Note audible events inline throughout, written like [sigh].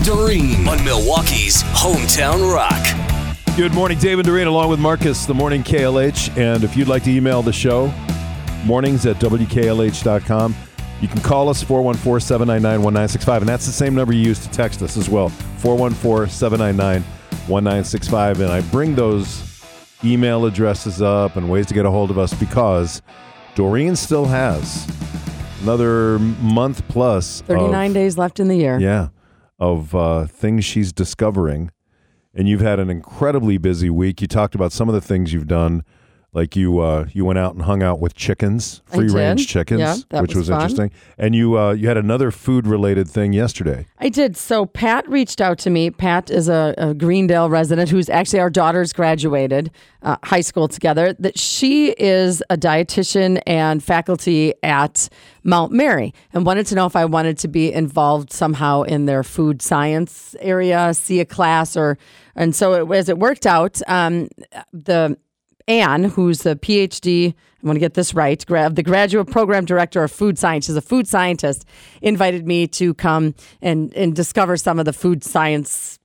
and Dorene on Milwaukee's Hometown Rock. Good morning, David Dorene, along with Marcus, the morning KLH. And if you'd like to email the show, mornings at WKLH.com. You can call us 414 799 1965, and that's the same number you use to text us as well 414 799 1965. And I bring those email addresses up and ways to get a hold of us because Dorene still has another month 39 of, days left in the year. Yeah, of uh, things she's discovering. And you've had an incredibly busy week. You talked about some of the things you've done like you uh, you went out and hung out with chickens, free range chickens, Yeah, which was, was interesting. And you uh, you had another food related thing yesterday. I did. So Pat reached out to me. Pat is a, a Greendale resident who's actually our daughters graduated uh, high school together. That she is a dietitian and faculty at Mount Mary, and wanted to know if I wanted to be involved somehow in their food science area, see a class, or and so it, as it worked out, um, the Anne, who's the PhD, I want to get this right, gra- the graduate program director of food science, she's a food scientist, invited me to come and, and discover some of the food science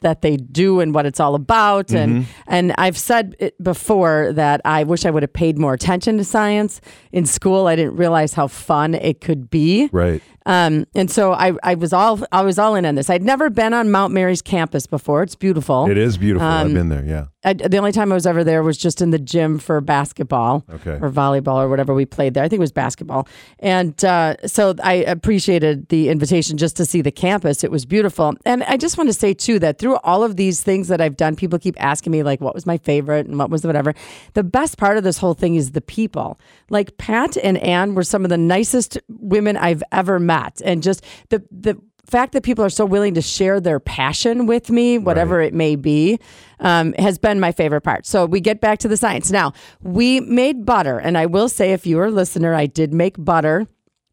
that they do and what it's all about. And and I've said it before that I wish I would have paid more attention to science in school. I didn't realize how fun it could be. Right. Um, and so I, I was all I was all in on this. I'd never been on Mount Mary's campus before. It's beautiful. It is beautiful. Um, I've been there. Yeah. I, the only time I was ever there was just in the gym for basketball Okay. or volleyball or whatever we played there. I think it was basketball. And uh, so I appreciated the invitation just to see the campus. It was beautiful. And I just want to say, too, that through all of these things that I've done, people keep asking me, like, what was my favorite and what was the whatever. The best part of this whole thing is the people. Like, Pat and Ann were some of the nicest women I've ever met. And just the, the, fact that people are so willing to share their passion with me, whatever it may be, um, has been my favorite part. So we get back to the science. Now, we made butter, and I will say, if you are a listener, I did make butter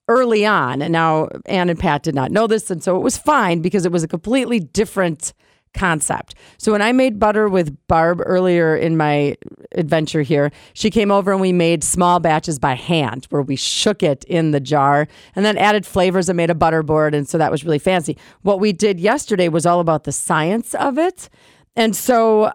early on. And now Ann and Pat did not know this, and so it was fine because it was a completely different concept. So when I made butter with Barb earlier in my adventure here, she came over and we made small batches by hand where we shook it in the jar and then added flavors and made a butter board and so that was really fancy. What we did yesterday was all about the science of it. And so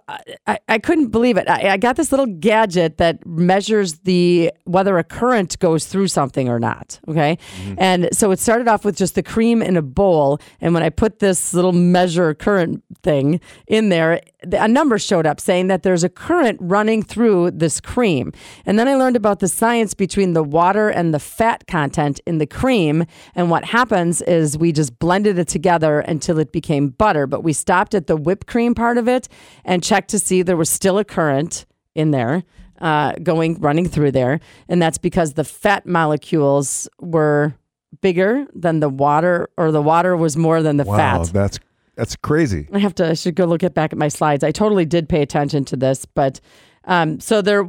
I, I couldn't believe it. I, I got this little gadget that measures the whether a current goes through something or not. Okay, mm-hmm. and so it started off with just the cream in a bowl, and when I put this little measure current thing in there, the- a number showed up saying that there's a current running through this cream. And then I learned about the science between the water and the fat content in the cream. And what happens is we just blended it together until it became butter. But we stopped at the whipped cream part of it and checked to see there was still a current in there. Uh, going running through there, and that's because the fat molecules were bigger than the water, or the water was more than the Wow. fat. That's that's crazy. I have to. I should go look at back at my slides. I totally did pay attention to this, but um, so there,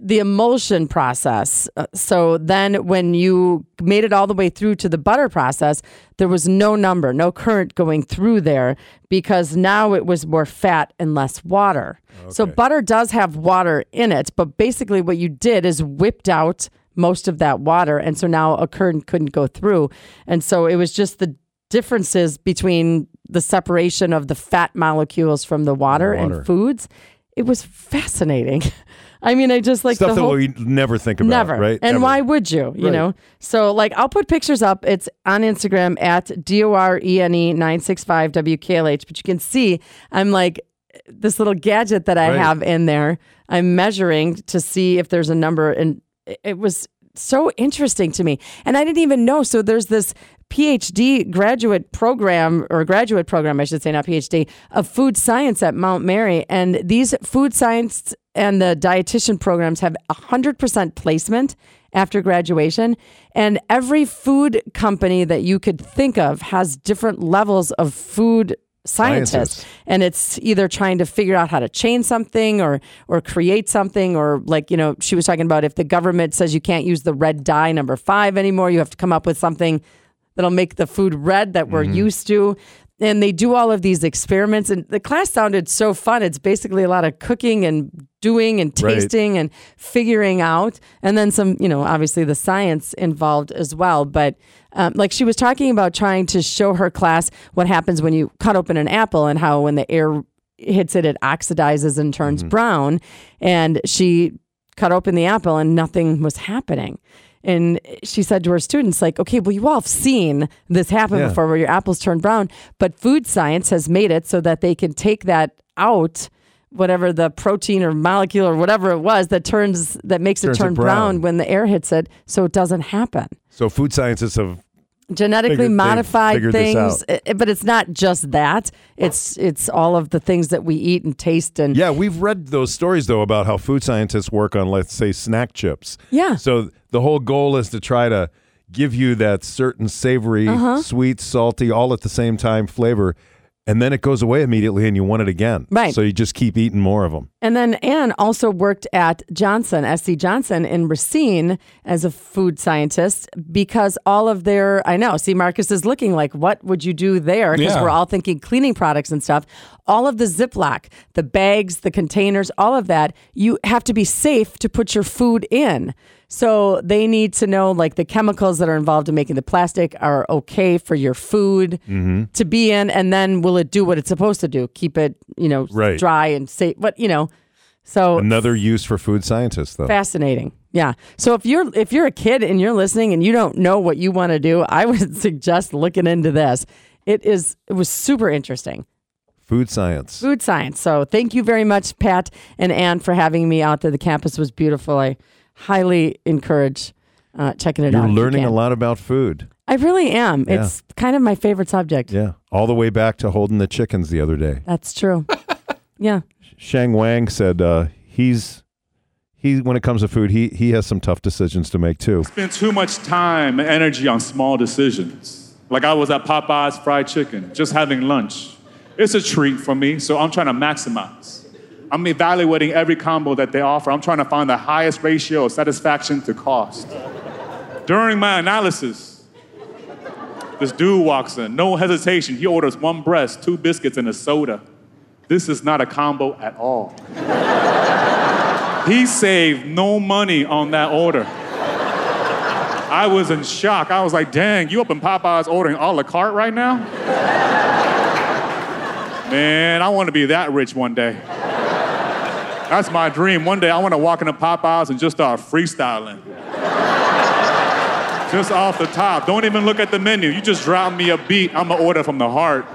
the emulsion process. uh, So then, when you made it all the way through to the butter process, there was no number, no current going through there because now it was more fat and less water. So butter does have water in it, but basically what you did is whipped out most of that water, and so now a current couldn't go through, and so it was just the differences between the separation of the fat molecules from the water, water. and foods. It was fascinating. [laughs] I mean, I just like Stuff the that we never think about. never Right. and Ever. why would you you Right. know so like i'll put pictures up it's on instagram at d-o-r-e-n-e 965 wklh but you can see i'm like this little gadget that i Right. have in there i'm measuring to see if there's a number and it was so interesting to me and i didn't even know so there's this PhD graduate program or graduate program, I should say, not PhD, of food science at Mount Mary. And these food science and the dietitian programs have 100% placement after graduation. And every food company that you could think of has different levels of food scientists. Scientists. And it's either trying to figure out how to change something or or create something or like, you know, she was talking about if the government says you can't use the red dye number five anymore, you have to come up with something that'll make the food red that we're mm-hmm. used to. And they do all of these experiments, and the class sounded so fun. It's basically a lot of cooking and doing and Right. tasting and figuring out, and then some, you know, obviously the science involved as well. But Um, like she was talking about trying to show her class what happens when you cut open an apple and how when the air hits it, it oxidizes and turns brown. And she cut open the apple and nothing was happening. And she said to her students, like, okay, well, you all have seen this happen Yeah. before where your apples turn brown, but food science has made it so that they can take that out, whatever the protein or molecule or whatever it was that turns, that makes Turns it it turn brown. brown when the air hits it, so it doesn't happen So food scientists have genetically Figured- modified figured things out. but it's not just that it's it's all of the things that we eat and taste and Yeah, we've read those stories though about how food scientists work on, let's say, snack chips. Yeah. So the whole goal is to try to give you that certain savory, Uh-huh. sweet, salty, all at the same time flavor, and then it goes away immediately, and you want it again. Right. So you just keep eating more of them. and then Anne also worked at Johnson, SC Johnson in Racine as a food scientist because all of their, I know, see, Marcus is looking like, what would you do there? Because Yeah. we're all thinking cleaning products and stuff. All of the Ziploc, the bags, the containers, all of that, you have to be safe to put your food in. So they need to know like the chemicals that are involved in making the plastic are okay for your food Mm-hmm. to be in, and then will it do what it's supposed to do? Keep it, you know, Right. dry and safe. But you know, so Another use for food scientists, though. fascinating. Yeah. So if you're if you're a kid and you're listening and you don't know what you want to do, I would [laughs] suggest looking into this. It is it was super interesting. Food science. Food science. So thank you very much, Pat and Ann, for having me out there. The campus was beautiful. I highly encourage uh, checking it out. You're if you learning a lot about food. I really am. Yeah. It's kind of my favorite subject. Yeah. All the way back to holding the chickens the other day. That's true. yeah. Sheng Wang said uh, he's he when it comes to food, he he has some tough decisions to make too. spend too much time and energy on small decisions. Like I was at Popeye's Fried Chicken, just having lunch. It's a treat for me, so I'm trying to maximize. I'm evaluating every combo that they offer. I'm trying to find the highest ratio of satisfaction to cost. During my analysis, this dude walks in, no hesitation. He orders one breast, two biscuits, and a soda. This is not a combo at all. He saved no money on that order. I was in shock. I was like, dang, you up in Popeye's ordering a la carte right now? Man, I want to be that rich one day. That's my dream. One day I want to walk into Popeyes and just start freestyling. just off the top. Don't even look at the menu. You just drop me a beat, I'm going to order from the heart.